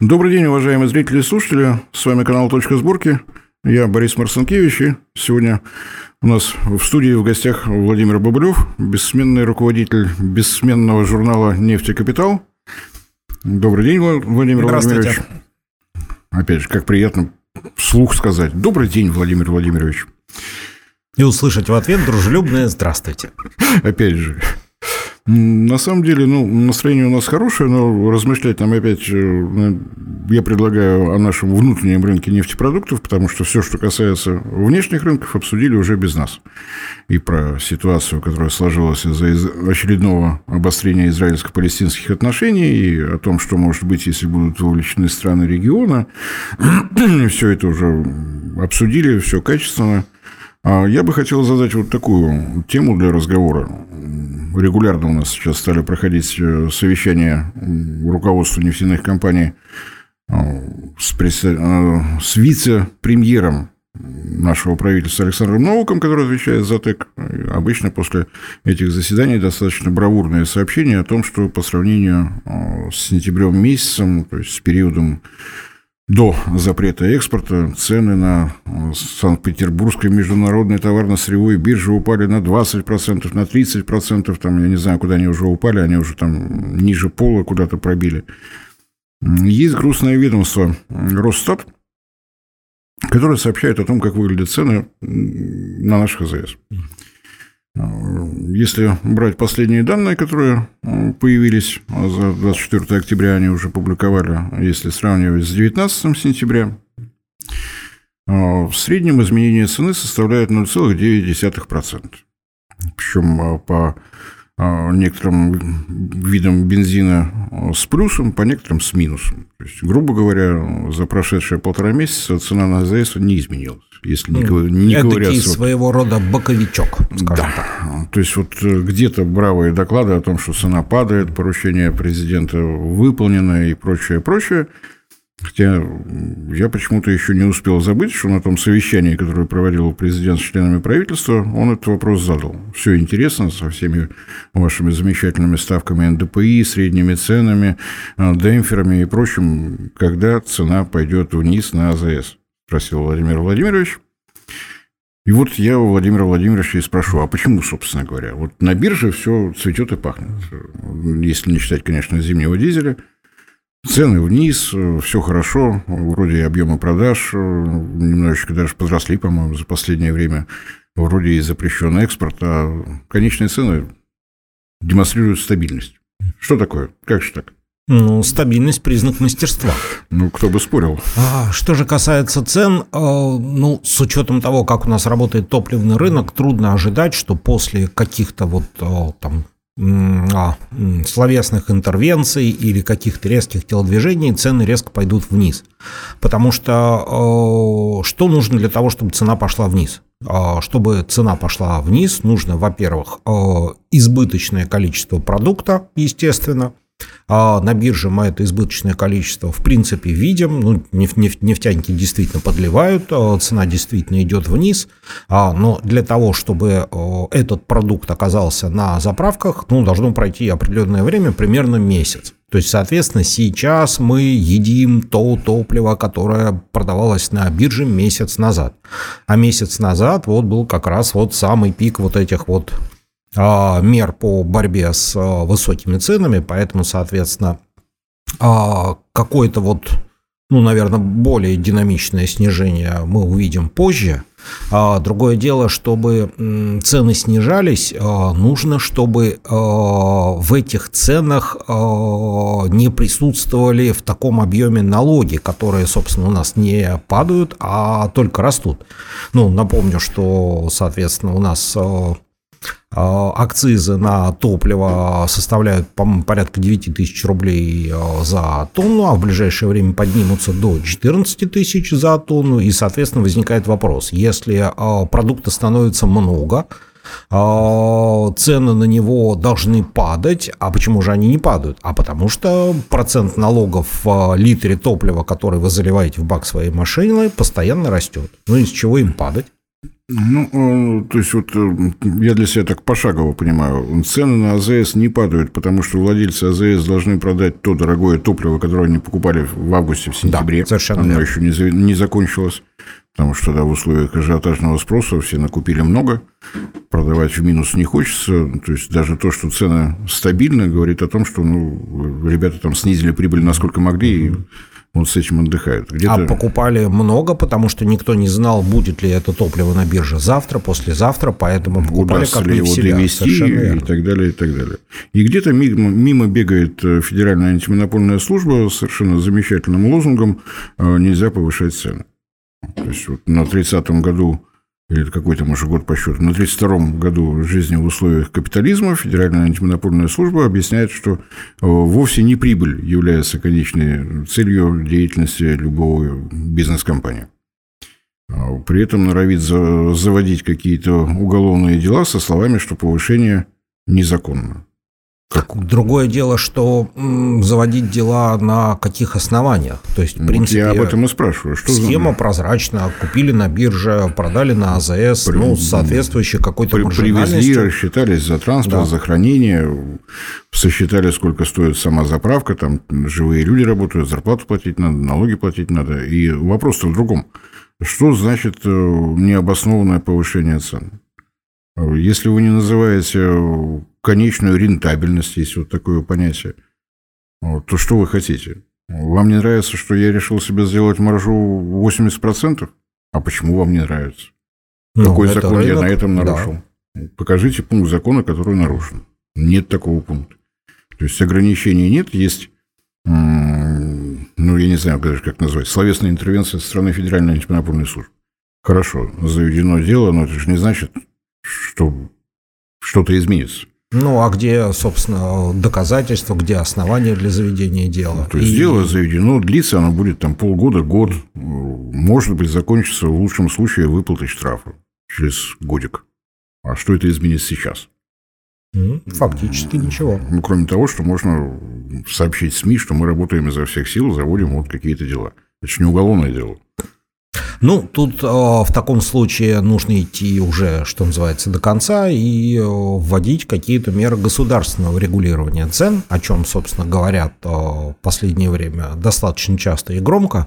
Добрый день, уважаемые зрители и слушатели. С вами канал «Точка сборки». Я Борис Марсенкевич, и сегодня у нас в студии в гостях Владимир Бобылев, бессменный руководитель бессменного журнала «Нефтекапитал». Добрый день, Владимир Владимирович. Опять же, как приятно вслух сказать. Добрый день, Владимир Владимирович. И услышать в ответ дружелюбное «Здравствуйте». Опять же, на самом деле, ну, настроение у нас хорошее, но размышлять нам опять э, я предлагаю о нашем внутреннем рынке нефтепродуктов, потому что все, что касается внешних рынков, обсудили уже без нас. И про ситуацию, которая сложилась из-за очередного обострения израильско-палестинских отношений, и о том, что может быть, если будут вовлечены страны региона. все это уже обсудили, все качественно. А я бы хотел задать вот такую тему для разговора регулярно у нас сейчас стали проходить э, совещания руководства нефтяных компаний э, с, пресс... Э, с вице-премьером нашего правительства Александром Новиком, который отвечает за ТЭК. Обычно после этих заседаний достаточно бравурные сообщения о том, что по сравнению с сентябрем месяцем, то есть с периодом до запрета экспорта цены на э, Санкт-Петербургской международной товарно-сырьевой бирже упали на 20%, на 30%, там, я не знаю, куда они уже упали, они уже там ниже пола куда-то пробили. Есть грустное ведомство Росстат, которое сообщает о том, как выглядят цены на наших АЗС. Если брать последние данные, которые э, появились за 24 октября, они уже публиковали, если сравнивать с 19 сентября, э, в среднем изменение цены составляет 0,9%. Причем э, по некоторым видам бензина с плюсом, по некоторым с минусом. То есть, грубо говоря, за прошедшие полтора месяца цена на АЗС не изменилась если не, не Это ковыряться. своего рода боковичок, скажем да. так. То есть вот э, где-то бравые доклады о том, что цена падает, поручение президента выполнено и прочее, прочее. Хотя я почему-то еще не успел забыть, что на том совещании, которое проводил президент с членами правительства, он этот вопрос задал. Все интересно со всеми вашими замечательными ставками НДПИ, средними ценами, э, демпферами и прочим, когда цена пойдет вниз на АЗС спросил Владимир Владимирович. И вот я у Владимира Владимировича и спрошу, а почему, собственно говоря? Вот на бирже все цветет и пахнет. Если не считать, конечно, зимнего дизеля. Цены вниз, все хорошо, вроде объемы продаж немножечко даже подросли, по-моему, за последнее время. Вроде и запрещен экспорт, а конечные цены демонстрируют стабильность. Что такое? Как же так? Ну, стабильность – признак мастерства. Ну, кто бы спорил. А, что же касается цен, э, ну, с учетом того, как у нас работает топливный рынок, трудно ожидать, что после каких-то вот э, там словесных интервенций или каких-то резких телодвижений цены резко пойдут вниз. Потому что э, что нужно для того, чтобы цена пошла вниз? Чтобы цена пошла вниз, нужно, во-первых, избыточное количество продукта, естественно, а на бирже мы это избыточное количество в принципе видим. Ну, неф- неф- нефтяники действительно подливают, а цена действительно идет вниз. А, но для того, чтобы этот продукт оказался на заправках, ну, должно пройти определенное время, примерно месяц. То есть, соответственно, сейчас мы едим то топливо, которое продавалось на бирже месяц назад. А месяц назад вот был как раз вот самый пик вот этих вот мер по борьбе с а, высокими ценами, поэтому, соответственно, а, какое-то вот, ну, наверное, более динамичное снижение мы увидим позже. Другое дело, чтобы цены снижались, нужно, чтобы в этих ценах не присутствовали в таком объеме налоги, которые, собственно, у нас не падают, а только растут. Ну, напомню, что, соответственно, у нас а, акцизы на топливо составляют, порядка 9 тысяч рублей а, за тонну, а в ближайшее время поднимутся до 14 тысяч за тонну. И, соответственно, возникает вопрос, если а, продукта становится много, цены на него должны падать. А почему же они не падают? А потому что процент налогов в литре топлива, который вы заливаете в бак своей машины, постоянно растет. Ну, из чего им падать? Ну, э, то есть вот э, я для себя так пошагово понимаю, цены на АЗС не падают, потому что владельцы АЗС должны продать то дорогое топливо, которое они покупали в августе, в сентябре. Да, совершенно Оно верно. еще не, не закончилось, потому что тогда в условиях ажиотажного спроса все накупили много, продавать в минус не хочется. То есть даже то, что цены стабильны, говорит о том, что ну, ребята там снизили прибыль насколько могли, и вот с этим отдыхают. Где-то... А покупали много, потому что никто не знал, будет ли это топливо на бирже завтра, послезавтра, поэтому покупали как ли его себя. довести и так далее, и так далее. И где-то мимо, мимо бегает э, Федеральная антимонопольная служба с совершенно замечательным лозунгом э, «нельзя повышать цены». То есть вот на 30-м году или какой там уже год по счету, на 32-м году жизни в условиях капитализма Федеральная антимонопольная служба объясняет, что э, вовсе не прибыль является конечной целью деятельности любого бизнес-компании. А при этом норовит заводить какие-то уголовные дела со словами, что повышение незаконно. Другое дело, что заводить дела на каких основаниях. То есть, в принципе, я об этом и спрашиваю. Что схема за... прозрачна, купили на бирже, продали на АЗС, При... ну, соответствующий какой-то При... Привезли, рассчитались за транспорт, да. за хранение, сосчитали, сколько стоит сама заправка, там живые люди работают, зарплату платить надо, налоги платить надо. И вопрос-то в другом. Что значит э, необоснованное повышение цен? Если вы не называете конечную рентабельность, есть вот такое понятие, то что вы хотите? Вам не нравится, что я решил себе сделать маржу 80%? А почему вам не нравится? Ну, Какой закон рынок, я на этом нарушил? Да. Покажите пункт закона, который нарушен. Нет такого пункта. То есть ограничений нет, есть, ну, я не знаю, как назвать, словесная интервенция со стороны Федеральной антимонопольной службы. Хорошо, заведено дело, но это же не значит, что что-то изменится. Ну, а где, собственно, доказательства, где основания для заведения дела? То есть, и... дело заведено, длится оно будет там полгода, год, может быть, закончится в лучшем случае выплатой штрафа через годик. А что это изменит сейчас? Фактически ничего. Ну, кроме того, что можно сообщить СМИ, что мы работаем изо всех сил, заводим вот какие-то дела. Это же не уголовное дело. Ну, тут э, в таком случае нужно идти уже, что называется, до конца и э, вводить какие-то меры государственного регулирования цен, о чем, собственно, говорят э, в последнее время достаточно часто и громко.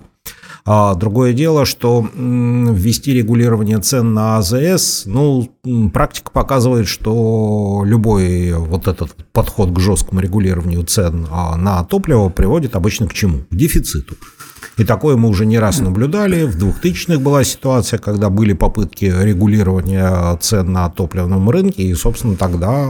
А другое дело, что ввести регулирование цен на АЗС, ну, практика показывает, что любой вот этот подход к жесткому регулированию цен а, на топливо приводит обычно к чему? К дефициту. И такое мы уже не раз наблюдали. В 2000-х была ситуация, когда были попытки регулирования цен на топливном рынке, и, собственно, тогда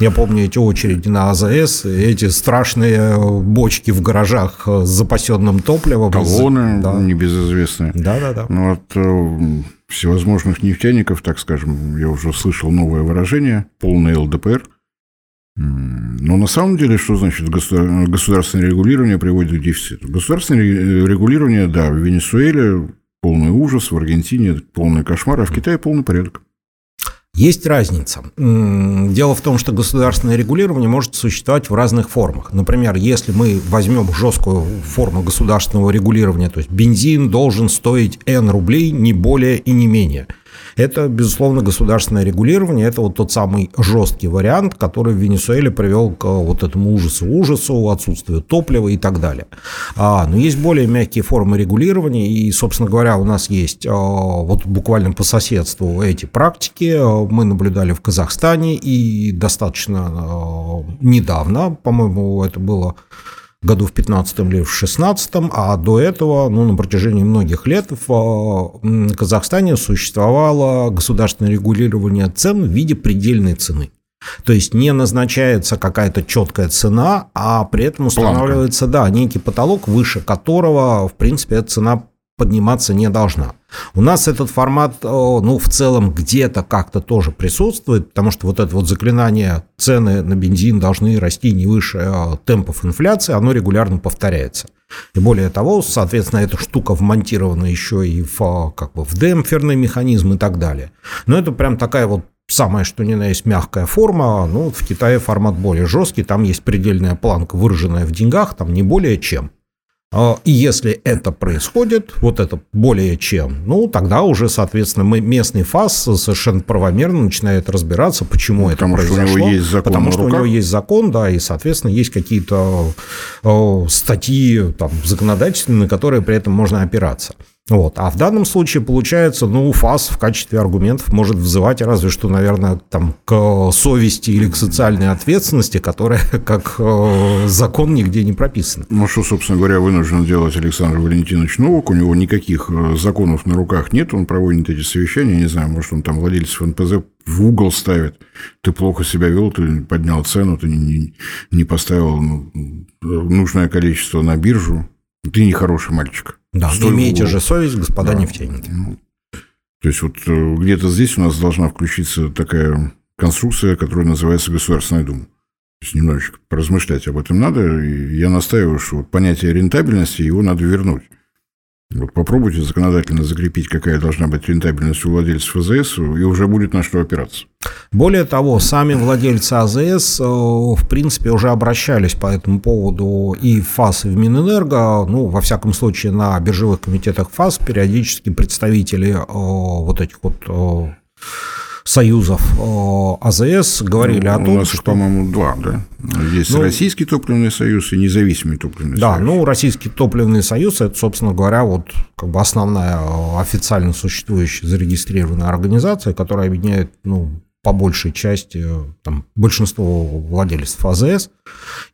я помню эти очереди на АЗС, эти страшные бочки в гаражах с запасенным топливом. Колонны да. небезызвестные. Да-да-да. Ну, от э, всевозможных нефтяников, так скажем, я уже слышал новое выражение, полный ЛДПР – но на самом деле, что значит государственное регулирование приводит к дефициту? Государственное регулирование, да, в Венесуэле полный ужас, в Аргентине полный кошмар, а в Китае полный порядок. Есть разница. Дело в том, что государственное регулирование может существовать в разных формах. Например, если мы возьмем жесткую форму государственного регулирования, то есть бензин должен стоить N рублей, не более и не менее – это, безусловно, государственное регулирование. Это вот тот самый жесткий вариант, который в Венесуэле привел к вот этому ужасу-ужасу, отсутствию топлива и так далее. А, но есть более мягкие формы регулирования, и, собственно говоря, у нас есть а, вот буквально по соседству эти практики. Мы наблюдали в Казахстане и достаточно недавно, по-моему, это было году в 15 или в 16 а до этого, ну, на протяжении многих лет в Казахстане существовало государственное регулирование цен в виде предельной цены. То есть не назначается какая-то четкая цена, а при этом устанавливается, Планка. да, некий потолок, выше которого, в принципе, эта цена подниматься не должна. У нас этот формат, ну, в целом где-то как-то тоже присутствует, потому что вот это вот заклинание цены на бензин должны расти не выше э, темпов инфляции, оно регулярно повторяется. И более того, соответственно, эта штука вмонтирована еще и в, как бы, в демпферный механизм и так далее. Но это прям такая вот самая что ни на есть мягкая форма. Ну, в Китае формат более жесткий, там есть предельная планка, выраженная в деньгах, там не более чем. А, и если это происходит, вот это более чем, ну, тогда уже, соответственно, местный ФАС совершенно правомерно начинает разбираться, почему Потому это произошло. Потому что у него есть закон Потому что у него есть закон, да, и, соответственно, есть какие-то статьи там, законодательные, на которые при этом можно опираться. Вот. А в данном случае, получается, ну, ФАС в качестве аргументов может взывать разве что, наверное, там, к совести или к социальной ответственности, которая как э, закон нигде не прописана. Ну, что, собственно говоря, вынужден делать Александр Валентинович Новок. У него никаких э, законов на руках нет. Он проводит эти совещания. Не знаю, может, он там владельцев НПЗ в угол ставит. Ты плохо себя вел, ты поднял цену, ты не, не поставил ну, нужное количество на биржу. Ты нехороший мальчик. Да, Столь имеете угол. же совесть, господа да. нефтяники. Ну, то есть, вот э, где-то здесь у нас должна включиться такая конструкция, которая называется Государственная Дума. То есть, немножечко поразмышлять об этом надо. И я настаиваю, что вот понятие рентабельности, его надо вернуть. Вот попробуйте законодательно закрепить, какая должна быть рентабельность у владельцев АЗС, и уже будет на что опираться. Более того, сами владельцы АЗС, э, в принципе, уже обращались по этому поводу и в ФАС, и в Минэнерго. Ну, во всяком случае, на биржевых комитетах ФАС периодически представители э, вот этих вот э, союзов АЗС говорили ну, о том, у нас что... по-моему, два, да? Есть ну, Российский топливный союз и Независимый топливный да, союз. Да, ну, Российский топливный союз – это, собственно говоря, вот как бы основная официально существующая зарегистрированная организация, которая объединяет, ну, по большей части там, большинство владельцев АЗС.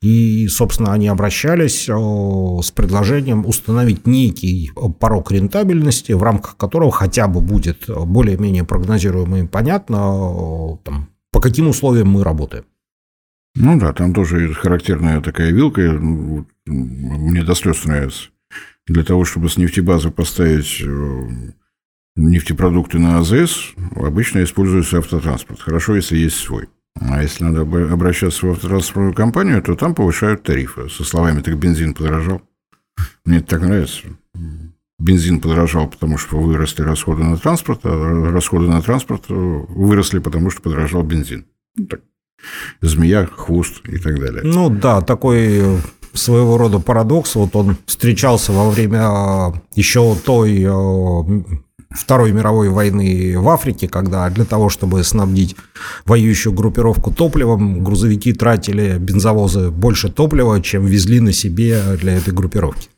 И, собственно, они обращались с предложением установить некий порог рентабельности, в рамках которого хотя бы будет более-менее прогнозируемо и понятно, там, по каким условиям мы работаем. Ну да, там тоже характерная такая вилка, мне до слез нравится. Для того, чтобы с нефтебазы поставить нефтепродукты на АЗС обычно используется автотранспорт. Хорошо, если есть свой. А если надо обращаться в автотранспортную компанию, то там повышают тарифы. Со словами «так бензин подорожал». Мне это так нравится. Бензин подорожал, потому что выросли расходы на транспорт, а расходы на транспорт выросли, потому что подорожал бензин. Ну, так. Змея, хвост и так далее. Ну да, такой своего рода парадокс. Вот он встречался во время еще той Второй мировой войны в Африке, когда для того, чтобы снабдить воюющую группировку топливом, грузовики тратили бензовозы больше топлива, чем везли на себе для этой группировки.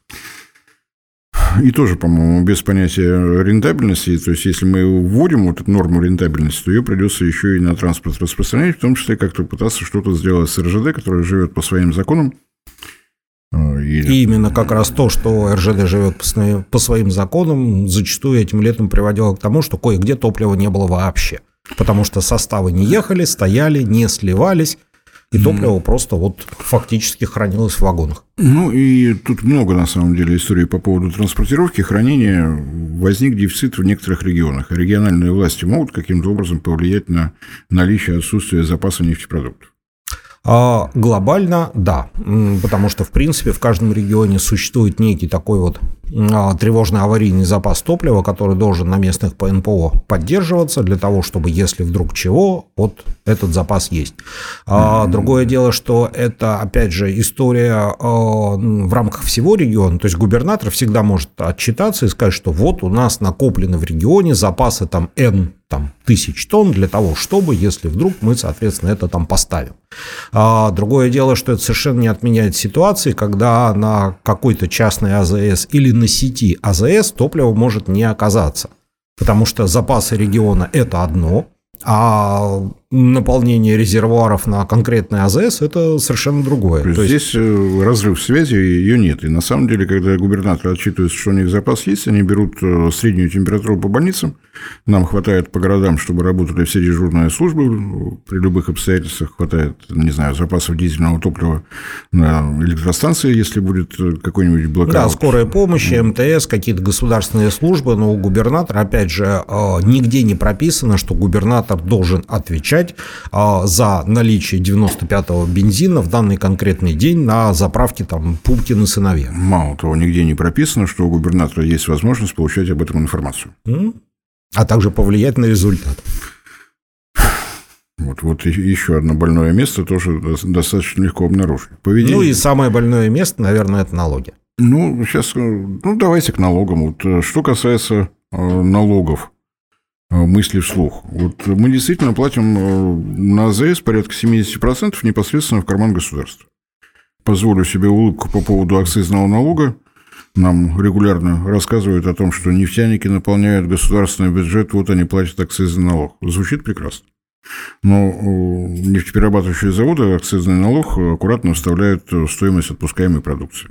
И тоже, по-моему, без понятия рентабельности. То есть, если мы вводим вот эту норму рентабельности, то ее придется еще и на транспорт распространять, в том числе как-то пытаться что-то сделать с РЖД, которая живет по своим законам, и именно как раз то, что РЖД живет по своим законам, зачастую этим летом приводило к тому, что кое-где топлива не было вообще. Потому что составы не ехали, стояли, не сливались, и топливо mm. просто вот фактически хранилось в вагонах. Ну и тут много на самом деле историй по поводу транспортировки, хранения. Возник дефицит в некоторых регионах. региональные власти могут каким-то образом повлиять на наличие отсутствия запаса нефтепродуктов. А глобально, да, потому что, в принципе, в каждом регионе существует некий такой вот а, тревожный аварийный запас топлива, который должен на местных ПНПО поддерживаться для того, чтобы, если вдруг чего, вот этот запас есть. А другое дело, что это, опять же, история а, в рамках всего региона, то есть губернатор всегда может отчитаться и сказать, что вот у нас накоплены в регионе запасы там N там, тысяч тонн для того, чтобы, если вдруг мы, соответственно, это там поставим. А другое дело, что это совершенно не отменяет ситуации, когда на какой-то частной АЗС или на сети АЗС топливо может не оказаться. Потому что запасы региона – это одно, а наполнение резервуаров на конкретный АЗС – это совершенно другое. То есть, То есть здесь э, разрыв связи, ее нет. И на самом деле, когда губернатор отчитывается, что у них запас есть, они берут э, среднюю температуру по больницам, нам хватает по городам, чтобы работали все дежурные службы, при любых обстоятельствах хватает, не знаю, запасов дизельного топлива на электростанции, если будет э, какой-нибудь блокаут. Да, скорая помощь, МТС, какие-то государственные службы, но у губернатора, опять же, нигде не прописано, что губернатор должен отвечать отвечать а, за наличие 95-го бензина в данный конкретный день на заправке там Пупкин и сыновья. Мало того, нигде не прописано, что у губернатора есть возможность получать об этом информацию. А также повлиять на результат. Вот, вот еще одно больное место тоже достаточно легко обнаружить. Поведение... Ну и самое больное место, наверное, это налоги. Ну, сейчас, ну, давайте к налогам. Вот, что касается налогов, мысли вслух. Вот мы действительно платим на АЗС порядка 70% непосредственно в карман государства. Позволю себе улыбку по поводу акцизного налога. Нам регулярно рассказывают о том, что нефтяники наполняют государственный бюджет, вот они платят акцизный налог. Звучит прекрасно. Но нефтеперерабатывающие заводы акцизный налог аккуратно вставляют в стоимость отпускаемой продукции.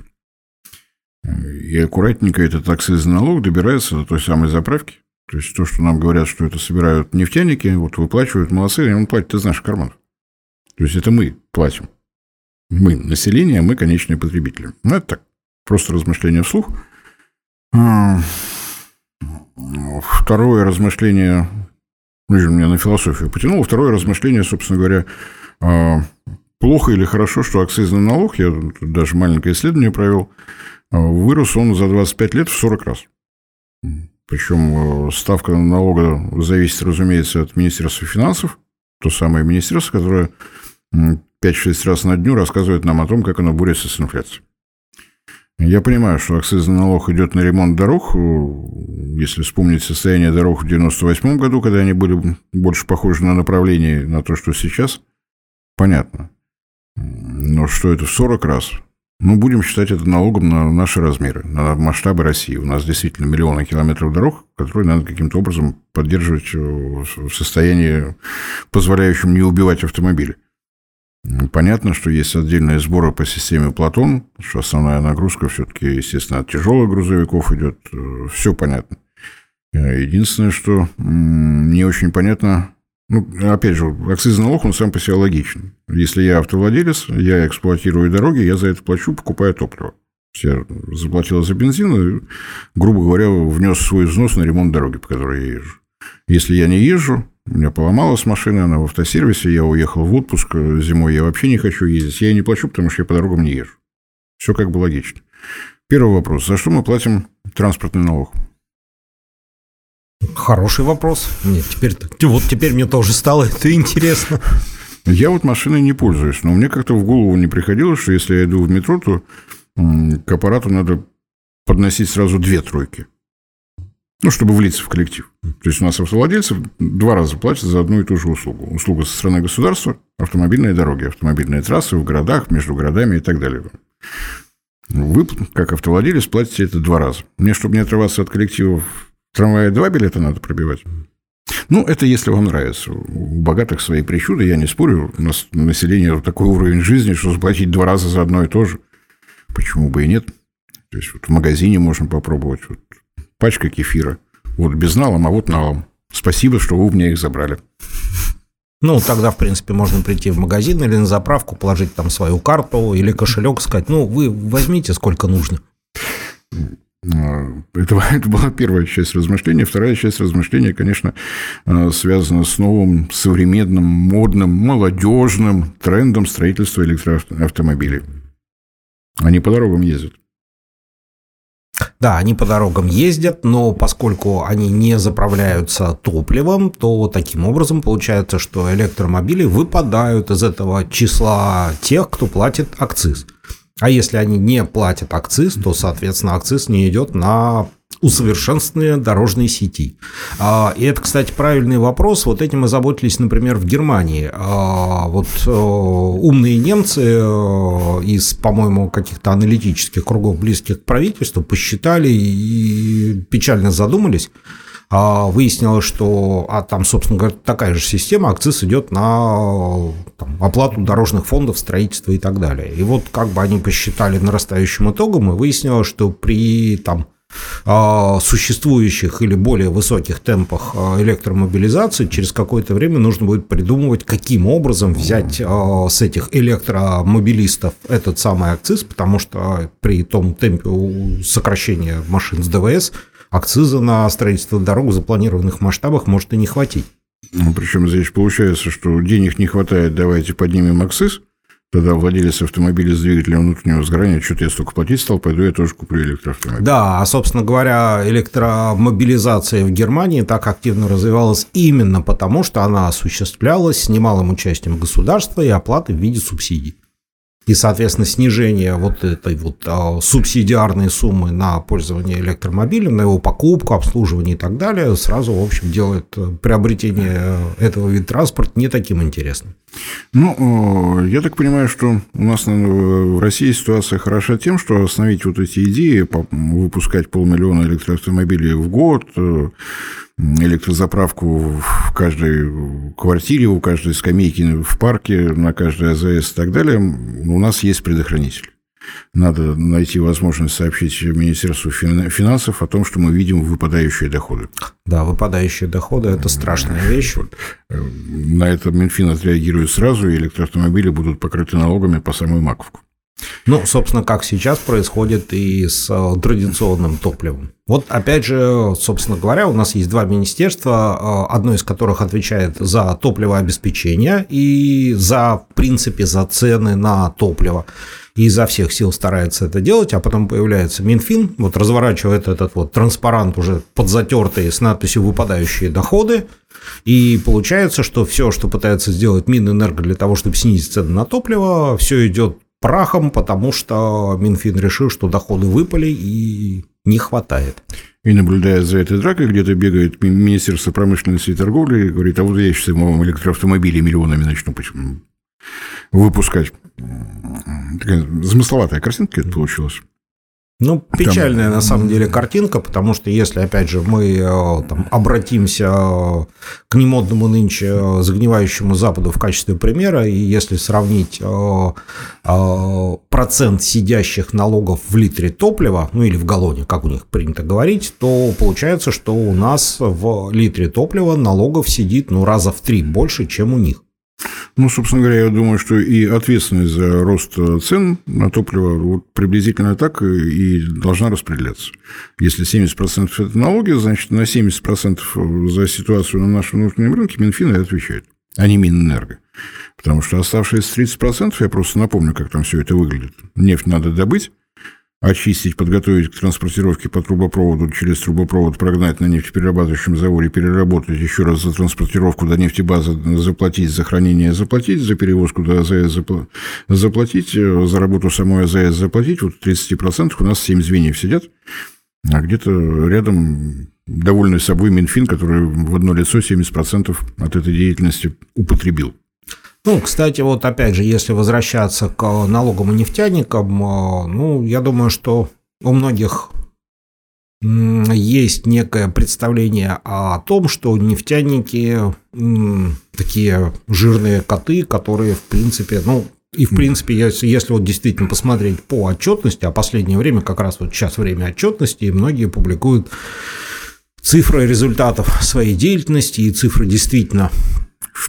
И аккуратненько этот акцизный налог добирается до той самой заправки. То есть то, что нам говорят, что это собирают нефтяники, вот выплачивают, молодцы, он платит из наших карманов. То есть это мы платим. Мы население, мы конечные потребители. Ну, это так. Просто размышление вслух. А, второе размышление, ну, меня на философию потянуло. Второе размышление, собственно говоря, а, плохо или хорошо, что акцизный налог, я даже маленькое исследование провел, а, вырос он за 25 лет в 40 раз. Причем ставка налога зависит, разумеется, от Министерства финансов, то самое министерство, которое 5-6 раз на дню рассказывает нам о том, как оно борется с инфляцией. Я понимаю, что акцизный налог идет на ремонт дорог. Если вспомнить состояние дорог в 98 году, когда они были больше похожи на направление, на то, что сейчас, понятно. Но что это в 40 раз? Ну, будем считать это налогом на наши размеры, на масштабы России. У нас действительно миллионы километров дорог, которые надо каким-то образом поддерживать в состоянии, позволяющем не убивать автомобили. Понятно, что есть отдельные сборы по системе Платон, что основная нагрузка все-таки, естественно, от тяжелых грузовиков идет. Э, Все понятно. Э, единственное, что не очень понятно, ну, опять же, акцизный налог, он сам по себе логичен. Если я автовладелец, я эксплуатирую дороги, я за это плачу, покупаю топливо. Я заплатил за бензин и, грубо говоря, внес свой взнос на ремонт дороги, по которой я езжу. Если я не езжу, у меня поломалась машина, она в автосервисе, я уехал в отпуск, зимой я вообще не хочу ездить. Я не плачу, потому что я по дорогам не езжу. Все как бы логично. Первый вопрос. За что мы платим транспортный налог? Хороший вопрос. Нет, теперь, вот теперь мне тоже стало это интересно. Я вот машиной не пользуюсь, но мне как-то в голову не приходило, что если я иду в метро, то к аппарату надо подносить сразу две тройки ну, чтобы влиться в коллектив. То есть у нас автовладельцы два раза платят за одну и ту же услугу. Услуга со стороны государства, автомобильные дороги, автомобильные трассы в городах, между городами и так далее. Вы, как автовладелец, платите это два раза. Мне, чтобы не отрываться от коллектива, трамвая два билета надо пробивать. Ну, это если вам нравится. У богатых свои причуды, я не спорю. У нас население такой уровень жизни, что заплатить два раза за одно и то же. Почему бы и нет? То есть вот в магазине можно попробовать. Вот пачка кефира. Вот без налом, а вот налом. Спасибо, что вы у меня их забрали. Ну, тогда, в принципе, можно прийти в магазин или на заправку, положить там свою карту или кошелек, сказать, ну, вы возьмите сколько нужно. А, это, это была первая часть размышления. Вторая часть размышления, конечно, а, связана с новым, современным, модным, молодежным трендом строительства электроавтомобилей. Они по дорогам ездят. Да, они по дорогам ездят, но поскольку они не заправляются топливом, то таким образом получается, что электромобили выпадают из этого числа тех, кто платит акциз. А если они не платят акциз, то, соответственно, акциз не идет на усовершенствование дорожной сети. А, и это, кстати, правильный вопрос. Вот этим озаботились, например, в Германии. А, вот э, умные немцы э, из, по-моему, каких-то аналитических кругов, близких к правительству, посчитали и печально задумались. А, выяснилось, что а там, собственно говоря, такая же система, акциз идет на там, оплату дорожных фондов, строительство и так далее. И вот как бы они посчитали нарастающим итогом, и выяснилось, что при там, существующих или более высоких темпах а, электромобилизации через какое-то время нужно будет придумывать, каким образом взять а, с этих электромобилистов этот самый акциз, потому что при том темпе сокращения машин с ДВС акциза на строительство дорог в запланированных масштабах может и не хватить. Ну, причем здесь получается, что денег не хватает, давайте поднимем акциз – Тогда владелец автомобиля с двигателем внутреннего сгорания, что-то я столько платить стал, пойду я тоже куплю электроавтомобиль. Да, а, собственно говоря, электромобилизация в Германии так активно развивалась именно потому, что она осуществлялась с немалым участием государства и оплаты в виде субсидий. И, соответственно, снижение вот этой вот а, субсидиарной суммы на пользование электромобилем, на его покупку, обслуживание и так далее, сразу, в общем, делает э, приобретение этого вида транспорта не таким интересным. Ну, я так понимаю, что у нас в России ситуация хороша тем, что остановить вот эти идеи, выпускать полмиллиона электроавтомобилей в год, э, электрозаправку в каждой квартире, у каждой скамейки в парке, на каждой АЗС и так далее, у нас есть предохранитель. Надо найти возможность сообщить Министерству финансов о том, что мы видим выпадающие доходы. Да, выпадающие доходы – это страшная вещь. Э, на это Минфин отреагирует сразу, и электроавтомобили будут покрыты налогами по самую маковку. Ну, собственно, как сейчас происходит и с э, традиционным топливом. Вот, опять же, собственно говоря, у нас есть два министерства, э, одно из которых отвечает за топливообеспечение и за, в принципе, за цены на топливо. И изо всех сил старается это делать, а потом появляется Минфин, вот разворачивает этот вот транспарант уже подзатертый с надписью «Выпадающие доходы», и получается, что все, что пытается сделать Минэнерго для того, чтобы снизить цены на топливо, все идет прахом, потому что Минфин решил, что доходы выпали и не хватает. И наблюдая за этой дракой, где-то бегает Министерство промышленности и торговли и говорит, а вот я сейчас вам электроавтомобили миллионами начну выпускать. Такая замысловатая картинка это получилась. Ну, печальная там... на самом деле картинка, потому что если, опять же, мы э, там, обратимся э, к немодному нынче э, загнивающему Западу в качестве примера, и если сравнить процент сидящих налогов в литре топлива, ну или в галлоне, как у них принято говорить, то получается, что у нас в литре топлива налогов сидит ну, раза в три больше, чем у них. Ну, собственно говоря, я думаю, что и ответственность за рост цен на топливо вот приблизительно так и должна распределяться. Если 70% это налоги, значит, на 70% за ситуацию на нашем внутреннем рынке Минфин и отвечает, а не Минэнерго. Потому что оставшиеся 30%, я просто напомню, как там все это выглядит. Нефть надо добыть, очистить, подготовить к транспортировке по трубопроводу, через трубопровод прогнать на нефтеперерабатывающем заводе, переработать, еще раз за транспортировку до нефтебазы заплатить, за хранение заплатить, за перевозку до АЗС заплатить, э, за работу самой АЗС заплатить. Вот 30% у нас 7 звеньев сидят, а где-то рядом довольный собой Минфин, который в одно лицо 70% от этой деятельности употребил. Ну, кстати, вот опять же, если возвращаться к налогам и нефтяникам, э, ну, я думаю, что у многих есть некое представление о том, что нефтяники такие жирные коты, которые, в принципе, ну, и, в принципе, если, если вот действительно посмотреть по отчетности, а последнее время, как раз вот сейчас время отчетности, и многие публикуют цифры результатов своей деятельности, и цифры действительно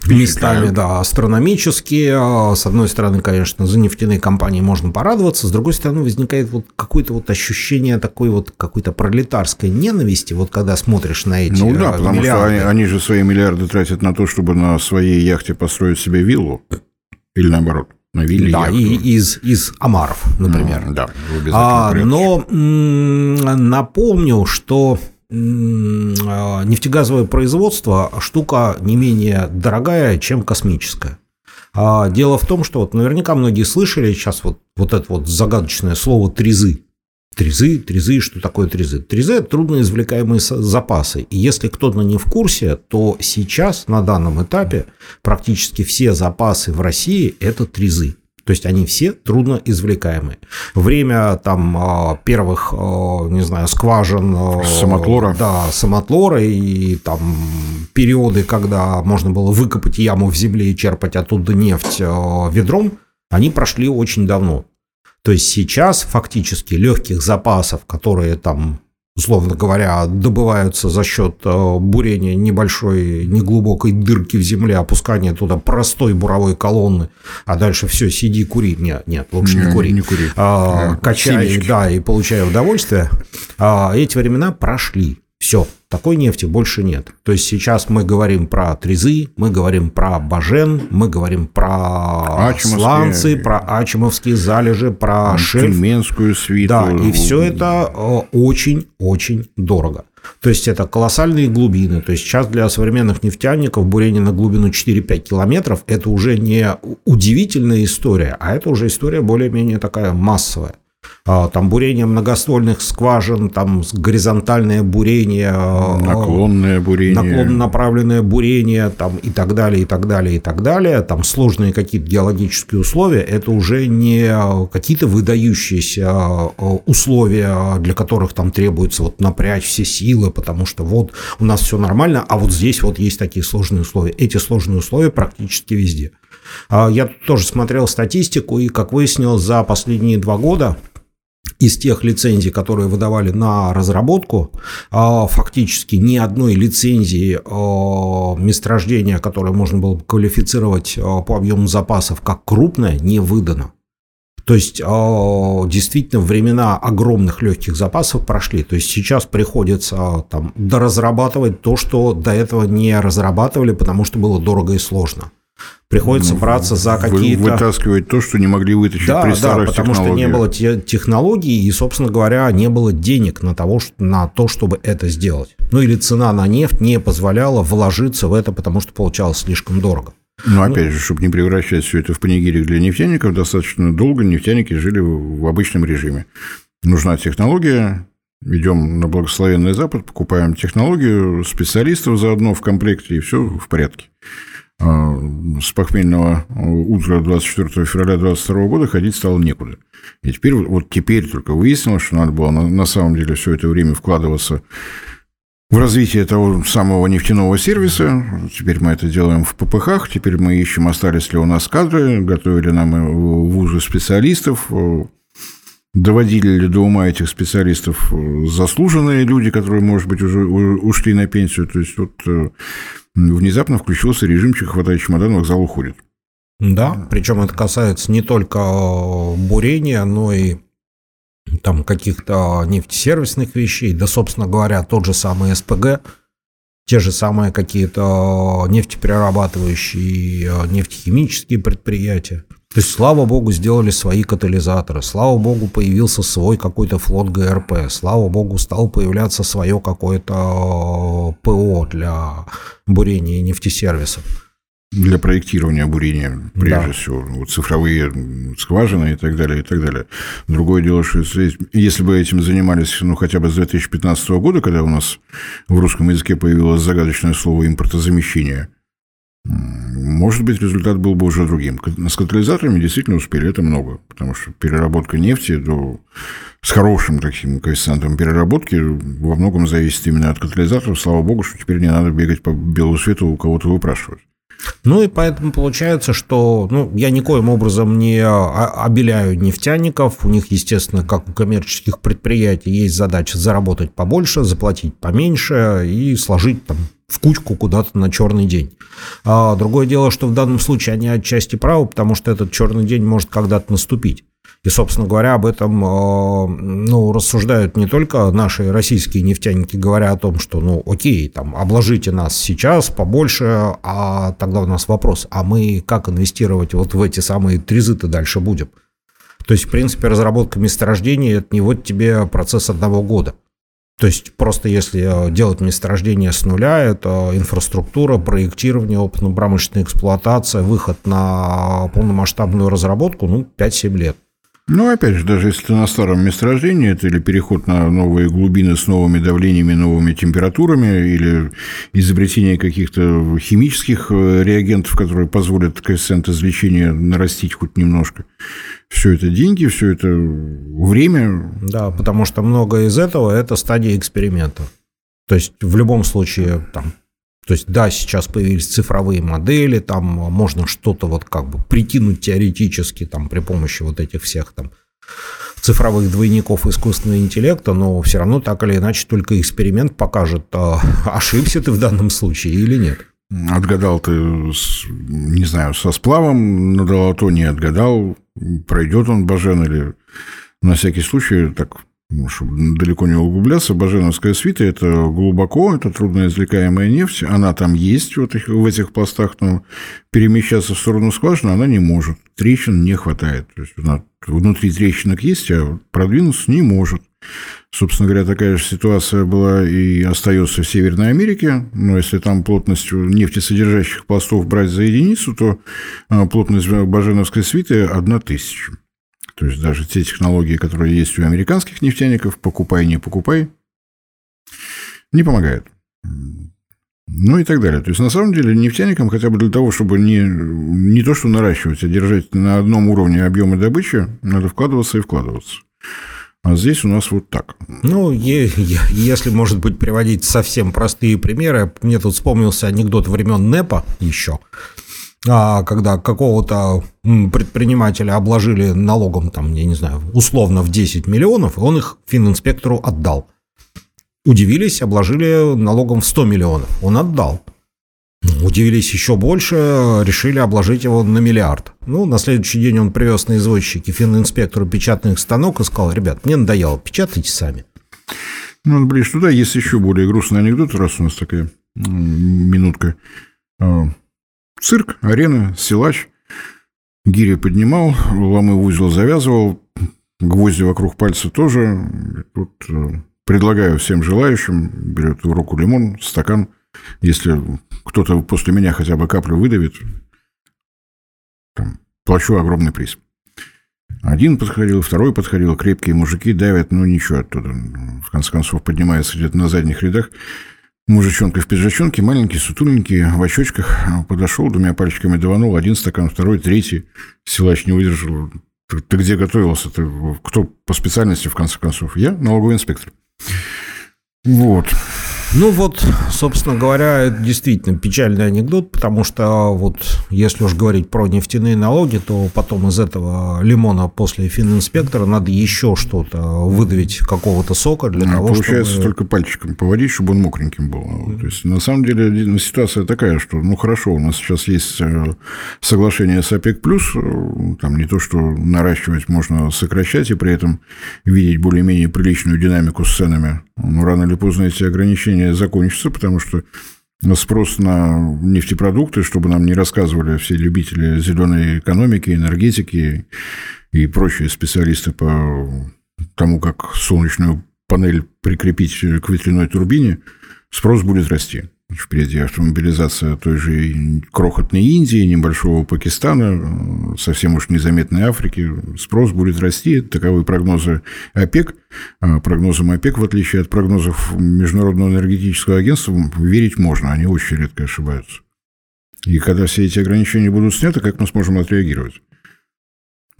местами, да, астрономические. А, с одной стороны, конечно, за нефтяные компании можно порадоваться, с другой стороны, возникает вот какое-то вот ощущение такой вот какой-то пролетарской ненависти, вот когда смотришь на эти Ну да, потому миллиарды. что они, они же свои миллиарды тратят на то, чтобы на своей яхте построить себе виллу, или наоборот. На вилле да, яхту. и из, из Амаров, например. Ну, да, а, но напомню, что нефтегазовое производство штука не менее дорогая, чем космическая. А дело в том, что вот наверняка многие слышали сейчас вот, вот это вот загадочное слово «трезы». Трезы, трезы, что такое трезы? Трезы – это трудноизвлекаемые запасы. И если кто-то не в курсе, то сейчас, на данном этапе, практически все запасы в России – это трезы. То есть они все трудно извлекаемые. Время там а, первых, а, не знаю, скважин... А, самотлора. Да, самотлора и там периоды, когда можно было выкопать яму в земле и черпать оттуда нефть ведром, они прошли очень давно. То есть сейчас фактически легких запасов, которые там условно говоря, добываются за счет э, бурения небольшой, неглубокой дырки в земле, опускания туда простой буровой колонны, а дальше все, сиди, кури. Нет, нет, лучше не, не кури. Не кури. А, качай, Семечки. да, и получай удовольствие. А, эти времена прошли. Все, такой нефти больше нет. То есть сейчас мы говорим про Трезы, мы говорим про Бажен, мы говорим про сланцы, про Ачимовские залежи, про шельф. Тюменскую свиту. Да, и все это очень-очень дорого. То есть это колоссальные глубины. То есть сейчас для современных нефтяников бурение на глубину 4-5 километров – это уже не удивительная история, а это уже история более-менее такая массовая. А, там бурение многоствольных скважин, там горизонтальное бурение, а, наклонное бурение, наклонно направленное бурение, там и так далее, и так далее, и так далее, там сложные какие-то геологические условия, это уже не какие-то выдающиеся а, условия, для которых там требуется вот напрячь все силы, потому что вот у нас все нормально, а вот здесь вот есть такие сложные условия. Эти сложные условия практически везде. Я тоже смотрел статистику, и, как выяснилось, за последние два года из тех лицензий, которые выдавали на разработку, а, фактически ни одной лицензии а, месторождения, которое можно было бы квалифицировать а, по объему запасов как крупное, не выдано. То есть действительно времена огромных легких запасов прошли. То есть сейчас приходится там доразрабатывать то, что до этого не разрабатывали, потому что было дорого и сложно. Приходится ну, браться за какие-то... Вытаскивать то, что не могли вытащить да, при старых да, потому что не было технологий и, собственно говоря, не было денег на, того, на то, чтобы это сделать. Ну или цена на нефть не позволяла вложиться в это, потому что получалось слишком дорого. Ну, опять же, чтобы не превращать все это в панигирик для нефтяников, достаточно долго нефтяники жили в обычном режиме. Нужна технология, идем на благословенный Запад, покупаем технологию, специалистов заодно в комплекте, и все в порядке. А, с похмельного утра 24 февраля 22 года ходить стало некуда. И теперь, вот теперь только выяснилось, что надо было на, на самом деле все это время вкладываться в развитие того самого нефтяного сервиса. Теперь мы это делаем в ППХ, теперь мы ищем, остались ли у нас кадры, готовили нам вузы специалистов, доводили ли до ума этих специалистов заслуженные люди, которые, может быть, уже ушли на пенсию. То есть вот э, внезапно включился режимчик «хватай чемодан, вокзал уходит». Да, причем это касается не только э, бурения, но и там каких-то нефтесервисных вещей, да, собственно говоря, тот же самый СПГ, те же самые какие-то э, нефтеперерабатывающие, э, нефтехимические предприятия. То есть, слава богу, сделали свои катализаторы, слава богу, появился свой какой-то флот ГРП, слава богу, стал появляться свое какое-то э, ПО для бурения нефтесервисов. Для проектирования бурения, прежде да. всего, вот цифровые скважины и так далее, и так далее. Другое дело, что если, если бы этим занимались, ну, хотя бы с 2015 года, когда у нас в русском языке появилось загадочное слово импортозамещение, может быть, результат был бы уже другим. С катализаторами действительно успели, это много, потому что переработка нефти до... с хорошим таким коэффициентом переработки во многом зависит именно от катализаторов. Слава богу, что теперь не надо бегать по белу свету у кого-то выпрашивать. Ну и поэтому получается, что ну, я никоим образом не обеляю нефтяников. У них, естественно, как у коммерческих предприятий, есть задача заработать побольше, заплатить поменьше и сложить там в кучку куда-то на черный день. А другое дело, что в данном случае они отчасти правы, потому что этот черный день может когда-то наступить. И, собственно говоря, об этом э, ну, рассуждают не только наши российские нефтяники, говоря о том, что, ну, окей, там, обложите нас сейчас побольше, а тогда у нас вопрос, а мы как инвестировать вот в эти самые тризы-то дальше будем? То есть, в принципе, разработка месторождения – это не вот тебе процесс одного года. То есть просто если э, делать месторождение с нуля, это инфраструктура, проектирование, опытно-промышленная эксплуатация, выход на полномасштабную разработку, ну, 5-7 лет. Ну, опять же, даже если ты на старом месторождении, это или переход на новые глубины с новыми давлениями, новыми температурами, или изобретение каких-то химических э, реагентов, которые позволят коэффициент извлечения нарастить хоть немножко. Все это деньги, все это время. Да, потому что многое из этого – это стадия эксперимента. То есть, в любом случае, там, то есть, да, сейчас появились цифровые модели, там можно что-то вот как бы прикинуть теоретически там при помощи вот этих всех там цифровых двойников искусственного интеллекта, но все равно так или иначе только эксперимент покажет, а ошибся ты в данном случае или нет. Отгадал ты, не знаю, со сплавом, но долото не отгадал, пройдет он Бажен или на всякий случай так чтобы далеко не углубляться, Баженовская свита – это глубоко, это трудноизвлекаемая нефть, она там есть вот в этих пластах, но перемещаться в сторону скважины она не может, трещин не хватает. То есть она внутри трещинок есть, а продвинуться не может. Собственно говоря, такая же ситуация была и остается в Северной Америке. Но если там плотность нефтесодержащих пластов брать за единицу, то а, плотность Баженовской свиты – одна тысяча. То есть даже те технологии, которые есть у американских нефтяников, покупай, не покупай, не помогают. Ну и так далее. То есть, на самом деле, нефтяникам хотя бы для того, чтобы не, не то, что наращивать, а держать на одном уровне объемы добычи, надо вкладываться и вкладываться. А здесь у нас вот так. Ну, если, может быть, приводить совсем простые примеры, мне тут вспомнился анекдот времен НЭПа еще, когда какого-то предпринимателя обложили налогом, там, я не знаю, условно в 10 миллионов, и он их фининспектору отдал. Удивились, обложили налогом в 100 миллионов. Он отдал. Удивились еще больше, решили обложить его на миллиард. Ну, на следующий день он привез на извозчике фининспектору печатный станок и сказал, ребят, мне надоело, печатайте сами. Ну, ближе туда есть еще более грустный анекдот, раз у нас такая минутка. Цирк, арена, силач. Гири поднимал, ломы в узел завязывал, гвозди вокруг пальца тоже. Тут э, Предлагаю всем желающим, берет в руку лимон, стакан. Если кто-то после меня хотя бы каплю выдавит, там, плачу огромный приз. Один подходил, второй подходил, крепкие мужики давят, ну ничего оттуда. В конце концов поднимается где-то на задних рядах. Мужичонка в пиджачонке, маленький, сутуленький, в очочках, подошел, двумя пальчиками даванул, один стакан, второй, третий. Силач не выдержал. Ты, ты где готовился? Ты, кто по специальности, в конце концов? Я налоговый инспектор. Вот. Ну вот, собственно говоря, это действительно печальный анекдот, потому что вот если уж говорить про нефтяные налоги, то потом из этого лимона после фининспектора надо еще что-то выдавить какого-то сока для а, того, Получается, чтобы... только пальчиком поводить, чтобы он мокреньким был. Mm-hmm. То есть, на самом деле, ну, ситуация такая, что, ну, хорошо, у нас сейчас есть э, соглашение с ОПЕК+, э, там не то, что наращивать можно сокращать и при этом видеть более-менее приличную динамику с ценами. Но рано или поздно эти ограничения закончатся, потому что спрос на нефтепродукты, чтобы нам не рассказывали все любители зеленой экономики, энергетики и прочие специалисты по тому, как солнечную панель прикрепить к ветряной турбине, спрос будет расти. Впереди автомобилизация той же крохотной Индии, небольшого Пакистана, совсем уж незаметной Африки. Спрос будет расти. Таковы прогнозы ОПЕК. А прогнозам ОПЕК, в отличие от прогнозов Международного энергетического агентства, верить можно. Они очень редко ошибаются. И когда все эти ограничения будут сняты, как мы сможем отреагировать?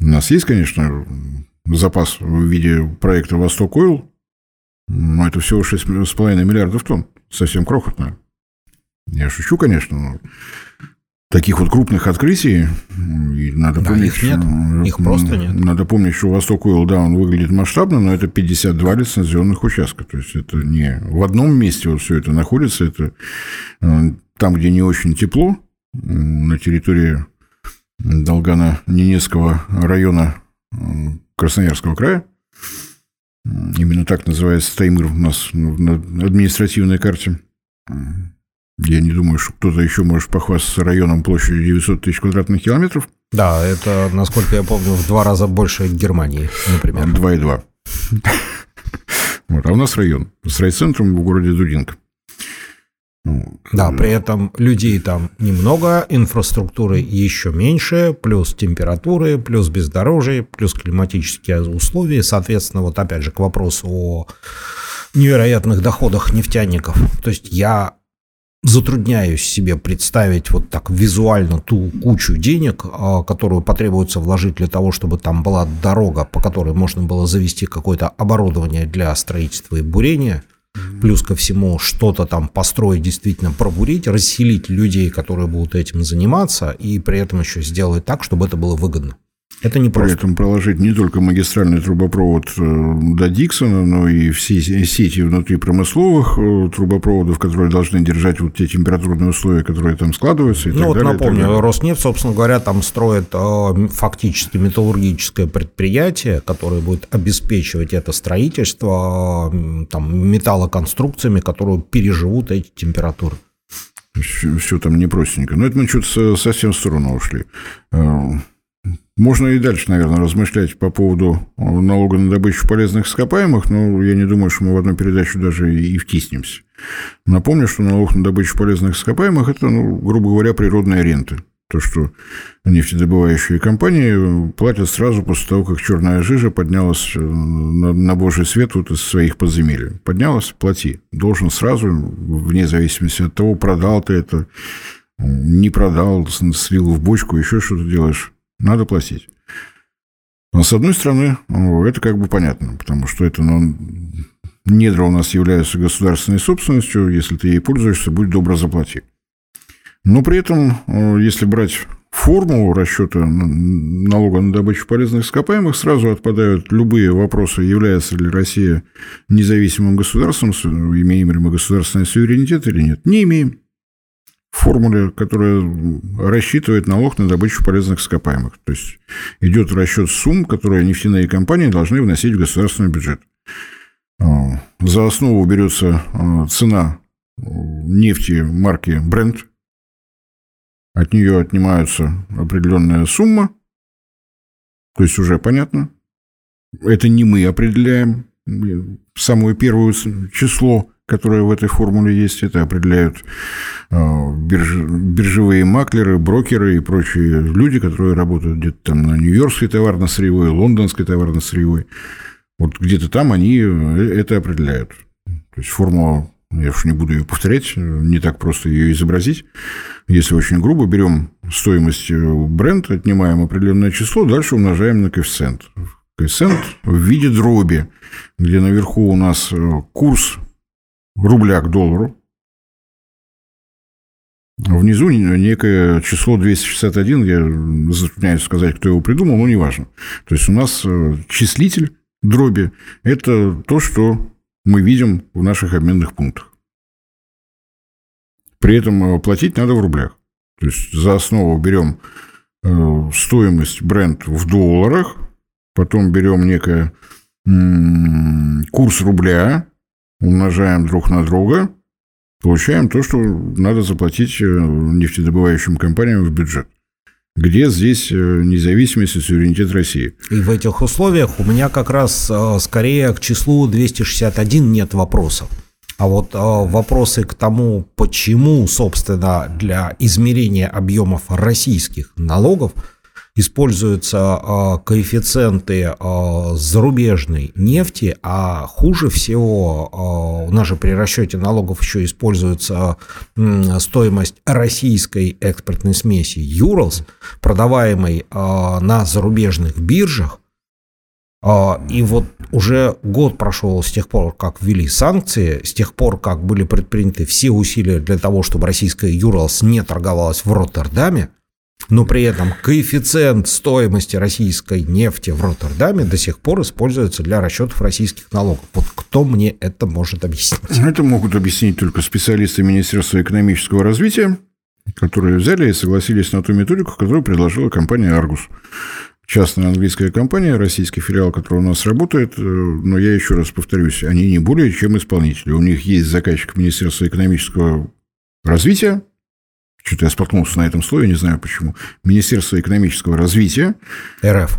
У нас есть, конечно, запас в виде проекта «Восток Ойл», но это всего 6,5 миллиардов тонн. Совсем крохотно. Я шучу, конечно, но таких вот крупных открытий и надо да, помнить, их нет, их просто нет. Надо помнить, что Восток Ойл, да, он выглядит масштабно, но это 52 лицензионных участка, то есть это не в одном месте вот все это находится, это э, там, где не очень тепло, на территории Долгана-Ненецкого района э, Красноярского края, именно так называется Таймыр у нас на административной карте, я не думаю, что кто-то еще может похвастаться районом площадью 900 тысяч квадратных километров. Да, это, насколько я помню, в два раза больше Германии, например. Два и два. Вот, а у нас район с райцентром в городе Дудинка. Ну, да, при этом людей там немного, инфраструктуры еще меньше, плюс температуры, плюс бездорожье, плюс климатические условия. Соответственно, вот опять же к вопросу о невероятных доходах нефтяников. То есть я затрудняюсь себе представить вот так визуально ту кучу денег, а, которую потребуется вложить для того, чтобы там была дорога, по которой можно было завести какое-то оборудование для строительства и бурения, плюс ко всему что-то там построить, действительно пробурить, расселить людей, которые будут этим заниматься, и при этом еще сделать так, чтобы это было выгодно. Это не просто. При этом проложить не только магистральный трубопровод э, до Диксона, но и все сети внутри промысловых э, трубопроводов, которые должны держать вот те температурные условия, которые там складываются. И ну так вот далее, напомню, Роснефть, собственно говоря, там строит э, фактически металлургическое предприятие, которое будет обеспечивать это строительство там, металлоконструкциями, которые переживут эти температуры. Все, все там непростенько. Но это мы что-то совсем в сторону ушли. Можно и дальше, наверное, размышлять по поводу налога на добычу полезных ископаемых, но я не думаю, что мы в одну передачу даже и втиснемся. Напомню, что налог на добычу полезных ископаемых – это, ну, грубо говоря, природная рента. То, что нефтедобывающие компании платят сразу после того, как черная жижа поднялась э, на, на божий свет вот из своих подземелий. Поднялась – плати. Должен сразу, вне зависимости от того, продал ты это, не продал, слил в бочку, еще что-то делаешь. Надо платить. Но, с одной стороны, ну, это как бы понятно, потому что это ну, недра у нас являются государственной собственностью, если ты ей пользуешься, будь добро заплати. Но при этом, э, если брать формулу расчета налога на добычу полезных ископаемых, сразу отпадают любые вопросы, является ли Россия независимым государством, имеем ли мы государственный суверенитет или нет. Не имеем. Формуле, которая рассчитывает налог на добычу полезных ископаемых. То есть идет расчет сумм, которые нефтяные компании должны вносить в государственный бюджет. Э, за основу берется э, цена нефти марки Brent, от нее отнимаются определенная сумма, то есть уже понятно. Это не мы определяем. Самое первое число, которое в этой формуле есть, это определяют а, биржевые маклеры, брокеры и прочие люди, которые работают где-то там на Нью-Йоркской товарно-сырьевой, Лондонской товарно-сырьевой. Вот где-то там они э, это определяют. То есть формула я уж не буду ее повторять, не так просто ее изобразить. Если очень грубо, берем стоимость э, бренда, отнимаем определенное число, дальше умножаем на коэффициент. Коэффициент в виде дроби, где наверху у нас э, курс рубля к доллару, Внизу некое число 261, я затрудняюсь сказать, кто его придумал, но неважно. То есть у нас э, числитель дроби – это то, что мы видим в наших обменных пунктах. При этом э, платить надо в рублях. То есть за основу берем э, стоимость бренд в долларах, потом берем некий курс рубля, умножаем друг на друга, получаем то, что надо заплатить э, нефтедобывающим компаниям в бюджет. Где здесь независимость и суверенитет России? И в этих условиях у меня как раз скорее к числу 261 нет вопросов. А вот э, вопросы к тому, почему, собственно, для измерения объемов российских налогов используются э, коэффициенты э, зарубежной нефти, а хуже всего у нас же при расчете налогов еще используется стоимость российской экспортной смеси Юралс, продаваемой на зарубежных биржах, а, и вот уже год прошел с тех пор, как ввели санкции, с тех пор, как были предприняты все усилия для того, чтобы российская Юралс не торговалась в Роттердаме, но при этом коэффициент стоимости российской нефти в Роттердаме до сих пор используется для расчетов российских налогов. Вот кто мне это может объяснить? Это могут объяснить только специалисты Министерства экономического развития, которые взяли и согласились на ту методику, которую предложила компания «Аргус» частная английская компания, российский филиал, который у нас работает, э, но я еще раз повторюсь, они не более чем исполнители. У них есть заказчик Министерства экономического развития, что-то я споткнулся на этом слове, не знаю почему. Министерство экономического развития РФ.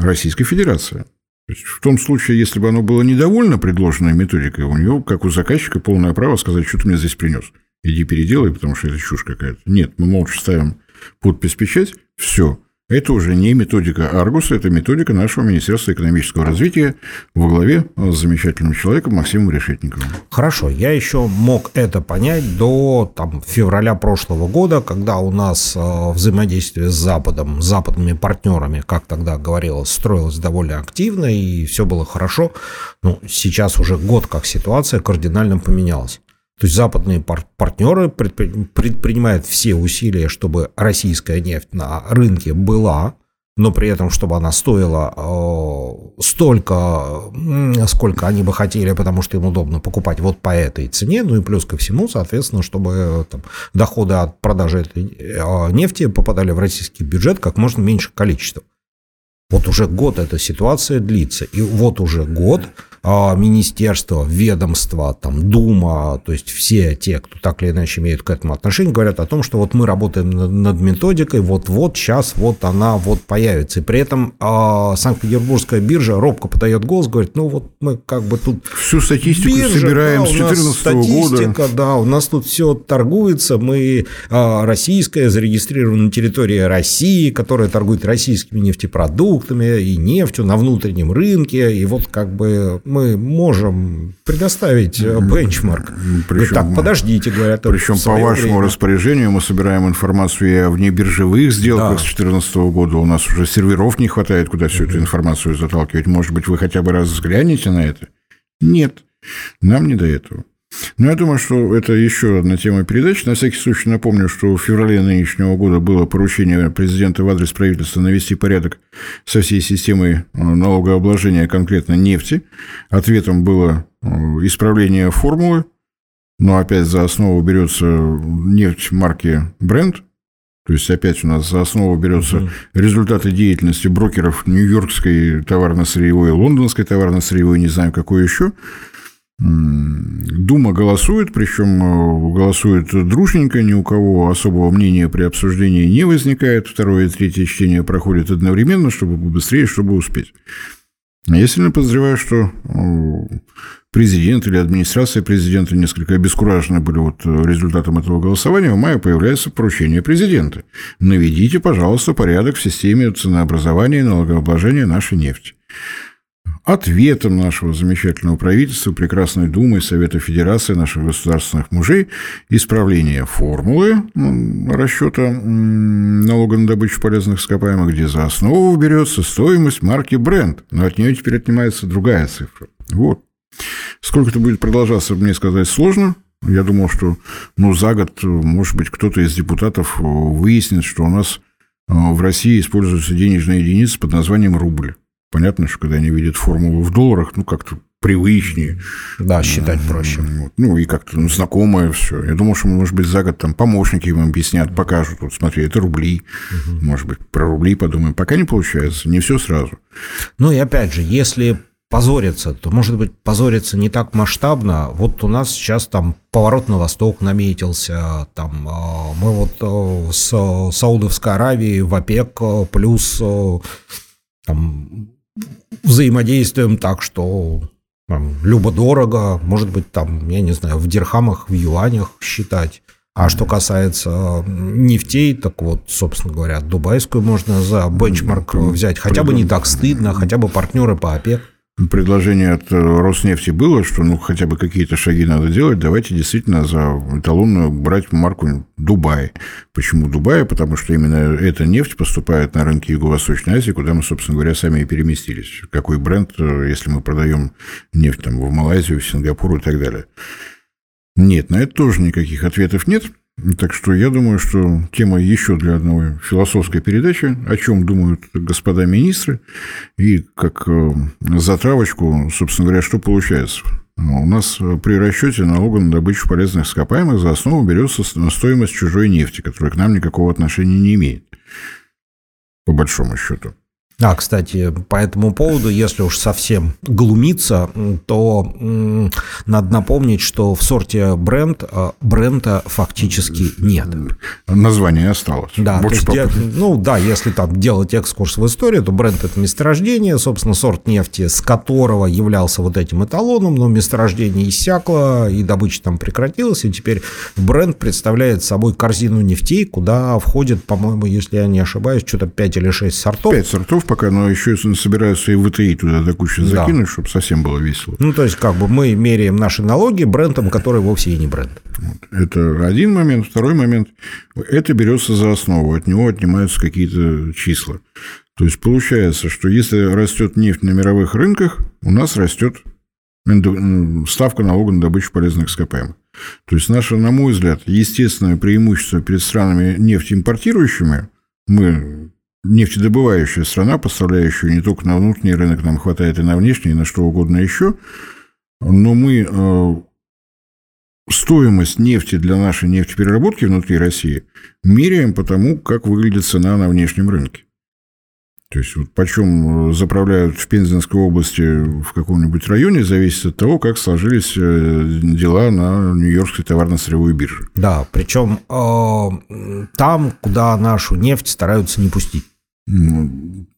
Российской Федерации. То есть, в том случае, если бы оно было недовольно предложенной методикой, у него, как у заказчика, полное право сказать, что ты мне здесь принес. Иди переделай, потому что это чушь какая-то. Нет, мы молча ставим подпись, печать, все. Это уже не методика Аргуса, это методика нашего Министерства экономического развития во главе с замечательным человеком Максимом Решетниковым. Хорошо, я еще мог это понять до там, февраля прошлого года, когда у нас э, взаимодействие с Западом, с западными партнерами, как тогда говорилось, строилось довольно активно, и все было хорошо. Ну, сейчас уже год, как ситуация кардинально поменялась. То есть западные партнеры предпринимают все усилия, чтобы российская нефть на рынке была, но при этом, чтобы она стоила э, столько, сколько они бы хотели, потому что им удобно покупать вот по этой цене, ну и плюс ко всему, соответственно, чтобы э, там, доходы от продажи этой э, нефти попадали в российский бюджет как можно меньше количества. Вот уже год эта ситуация длится. И вот уже год министерства, ведомства, там, Дума, то есть все те, кто так или иначе имеют к этому отношение, говорят о том, что вот мы работаем над методикой, вот-вот, сейчас вот она вот появится. И при этом э, Санкт-Петербургская биржа робко подает голос, говорит, ну вот мы как бы тут... Всю статистику биржа, собираем да, с 2014 года. да, у нас тут все торгуется, мы э, российская, зарегистрирована на территории России, которая торгует российскими нефтепродуктами и нефтью на внутреннем рынке, и вот как бы мы можем предоставить э, бенчмарк. Причем, так, подождите, говорят. Причем по вашему время. распоряжению мы собираем информацию и о внебиржевых сделках да. с 2014 года. У нас уже серверов не хватает, куда всю эту информацию заталкивать. Может быть, вы хотя бы раз взглянете на это? Нет, нам не до этого. Но я думаю, что это еще одна тема передачи. На всякий случай напомню, что в феврале нынешнего года было поручение президента в адрес правительства навести порядок со всей системой э, налогообложения конкретно нефти. Ответом было э, исправление формулы, но опять за основу берется нефть марки Brent, то есть опять у нас за основу берется угу. результаты деятельности брокеров Нью-Йоркской товарно-сырьевой, Лондонской товарно-сырьевой, не знаю какой еще. Дума голосует, причем э, голосует дружненько, ни у кого особого мнения при обсуждении не возникает. Второе и третье чтение проходит одновременно, чтобы быстрее, чтобы успеть. Я сильно подозреваю, что э, президент или администрация президента несколько обескуражены были вот результатом этого голосования. В мае появляется поручение президента. Наведите, пожалуйста, порядок в системе ценообразования и налогообложения нашей нефти. Ответом нашего замечательного правительства, Прекрасной Думы Совета Федерации наших государственных мужей исправление формулы расчета налога на добычу полезных ископаемых, где за основу берется стоимость марки бренд, но от нее теперь отнимается другая цифра. Вот. Сколько это будет продолжаться, мне сказать сложно. Я думал, что ну, за год, может быть, кто-то из депутатов выяснит, что у нас э, в России используются денежные единицы под названием рубль. Понятно, что когда они видят формулу в долларах, ну, как-то привычнее. Да, считать проще. Вот. Ну, и как-то ну, знакомое все. Я думал, что, может быть, за год там помощники им объяснят, покажут. Вот смотри, это рубли. Угу. Может быть, про рубли подумаем. Пока не получается, не все сразу. Ну, и опять же, если позориться, то, может быть, позориться не так масштабно. Вот у нас сейчас там поворот на восток наметился, там а, мы вот э, с Саудовской Аравией в ОПЕК э, плюс там взаимодействуем так, что там, любо-дорого, может быть, там, я не знаю, в дирхамах, в юанях считать. А что касается нефтей, так вот, собственно говоря, дубайскую можно за бенчмарк взять. Хотя бы не так стыдно, хотя бы партнеры по ОПЕК предложение от э, Роснефти было, что ну хотя бы какие-то шаги надо делать, давайте действительно за эталонную брать марку Дубай. Почему Дубай? Потому что именно эта нефть поступает на рынки Юго-Восточной Азии, куда мы, собственно говоря, сами и переместились. Какой бренд, э, если мы продаем нефть там, в Малайзию, в Сингапур и так далее. Нет, на это тоже никаких ответов нет. Так что я думаю, что тема еще для одной философской передачи, о чем думают господа министры, и как э, затравочку, собственно говоря, что получается. У нас при расчете налога на добычу полезных ископаемых за основу берется стоимость чужой нефти, которая к нам никакого отношения не имеет, по большому счету. А, кстати, по этому поводу, если уж совсем глумиться, то надо напомнить, что в сорте бренд а, бренда фактически нет. Название осталось. Да, Больше есть, ну да, если там делать экскурс в историю, то бренд это месторождение, собственно, сорт нефти, с которого являлся вот этим эталоном, но месторождение иссякло, и добыча там прекратилась, и теперь бренд представляет собой корзину нефтей, куда входит, по-моему, если я не ошибаюсь, что-то 5 или 6 сортов. 5 сортов пока, но еще собираются и ВТИ туда до кучи да. закинуть, чтобы совсем было весело. Ну, то есть, как бы мы меряем наши налоги брендом, который вовсе и не бренд. Вот. Это один момент. Второй момент. Это берется за основу, от него отнимаются какие-то числа. То есть, получается, что если растет нефть на мировых рынках, у нас растет ставка налога на добычу полезных ископаемых. То есть, наше, на мой взгляд, естественное преимущество перед странами нефтеимпортирующими, мы нефтедобывающая страна, поставляющая не только на внутренний рынок, нам хватает и на внешний, и на что угодно еще. Но мы э, стоимость нефти для нашей нефтепереработки внутри России меряем по тому, как выглядит цена на внешнем рынке. То есть вот почем заправляют в Пензенской области в каком-нибудь районе, зависит от того, как сложились э, дела на Нью-Йоркской товарно-сырьевой бирже. Да, причем э, там, куда нашу нефть стараются не пустить.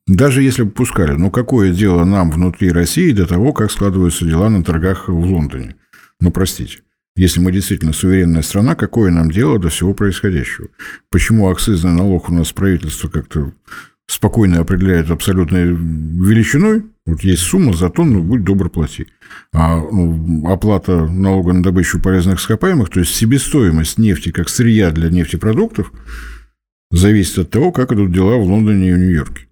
Даже если бы пускали, ну какое дело нам внутри России до того, как складываются дела на торгах в Лондоне? Ну, простите. Если мы действительно суверенная страна, какое нам дело до всего происходящего? Почему акцизный налог у нас правительство как-то спокойно определяет абсолютной величиной? Вот есть сумма за тонну, будь добр, плати. А ну, оплата налога на добычу полезных ископаемых, то есть себестоимость нефти как сырья для нефтепродуктов, зависит от того, как идут дела в Лондоне и в Нью-Йорке.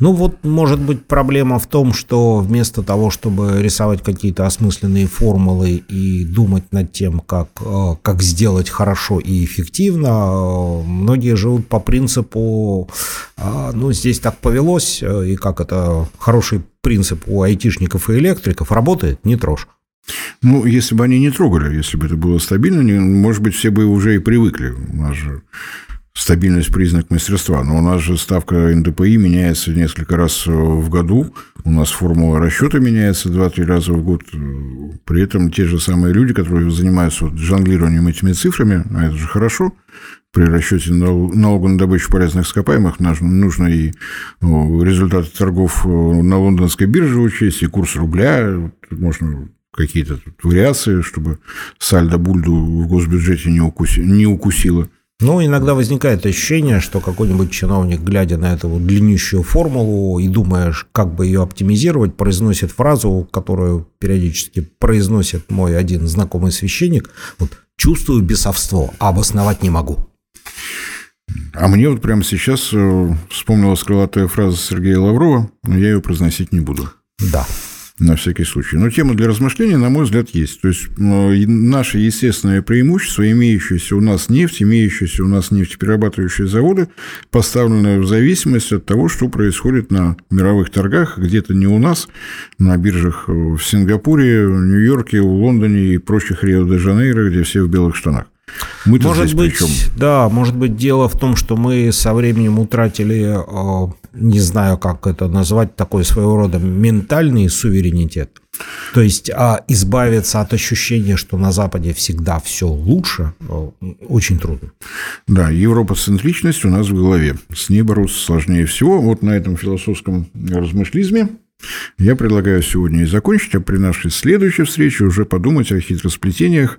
Ну вот, может быть, проблема в том, что вместо того, чтобы рисовать какие-то осмысленные формулы и думать над тем, как, э, как сделать хорошо и эффективно, э, многие живут по принципу, а, ну, здесь так повелось, э, и как это хороший принцип у айтишников и электриков, работает, не трожь. Ну, если бы они не трогали, если бы это было стабильно, может быть, все бы уже и привыкли. У нас же стабильность признак мастерства. Но у нас же ставка НДПИ меняется несколько раз в году. У нас формула расчета меняется 2-3 раза в год. При этом те же самые люди, которые занимаются вот жонглированием этими цифрами, а это же хорошо, при расчете налога на добычу полезных ископаемых нужно и результаты торгов на лондонской бирже учесть, и курс рубля, можно какие-то вариации, чтобы сальдо бульду в госбюджете не, укуси, не укусило. Ну, иногда возникает ощущение, что какой-нибудь чиновник, глядя на эту длиннющую формулу и думая, как бы ее оптимизировать, произносит фразу, которую периодически произносит мой один знакомый священник. Вот «чувствую бесовство, а обосновать не могу». А мне вот прямо сейчас э, вспомнилась крылатая фраза Сергея Лаврова, но я ее произносить не буду. Да на всякий случай. Но тема для размышления, на мой взгляд, есть. То есть наше естественное преимущество, имеющееся у нас нефть, имеющиеся у нас нефтеперерабатывающие заводы, поставлены в зависимость от того, что происходит на мировых торгах, где-то не у нас, на биржах в Сингапуре, в Нью-Йорке, в Лондоне и прочих Рио-де-Жанейро, где все в белых штанах. Мы может быть, причем? да, может быть, дело в том, что мы со временем утратили, э, не знаю, как это назвать, такой своего рода ментальный суверенитет. То есть а избавиться от ощущения, что на Западе всегда все лучше, э, очень трудно. Да, европоцентричность у нас в голове. С ней бороться сложнее всего. Вот на этом философском размышлизме я предлагаю сегодня и закончить, а при нашей следующей встрече уже подумать о хитросплетениях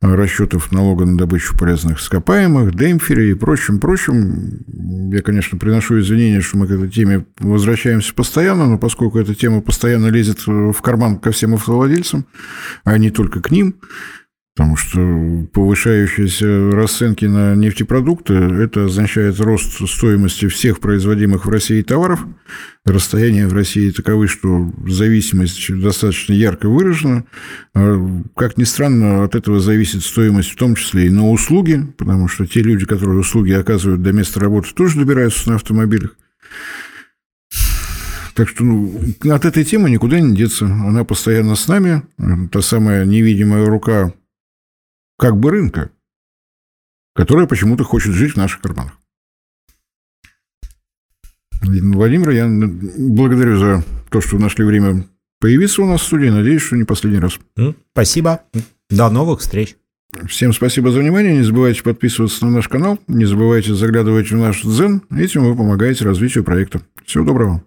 расчетов налога на добычу полезных ископаемых, демпфере и прочим-прочим. Я, конечно, приношу извинения, что мы к этой теме возвращаемся постоянно, но поскольку эта тема постоянно лезет в карман ко всем автовладельцам, а не только к ним, Потому что повышающиеся расценки на нефтепродукты – это означает рост стоимости всех производимых в России товаров. Расстояния в России таковы, что зависимость достаточно ярко выражена. А, как ни странно, от этого зависит стоимость в том числе и на услуги, потому что те люди, которые услуги оказывают до места работы, тоже добираются на автомобилях. Так что ну, от этой темы никуда не деться. Она постоянно с нами. Та самая невидимая рука как бы рынка, которая почему-то хочет жить в наших карманах. Владимир, я благодарю за то, что нашли время появиться у нас в студии. Надеюсь, что не последний раз. Спасибо. До новых встреч. Всем спасибо за внимание. Не забывайте подписываться на наш канал. Не забывайте заглядывать в наш Дзен. Этим вы помогаете развитию проекта. Всего доброго.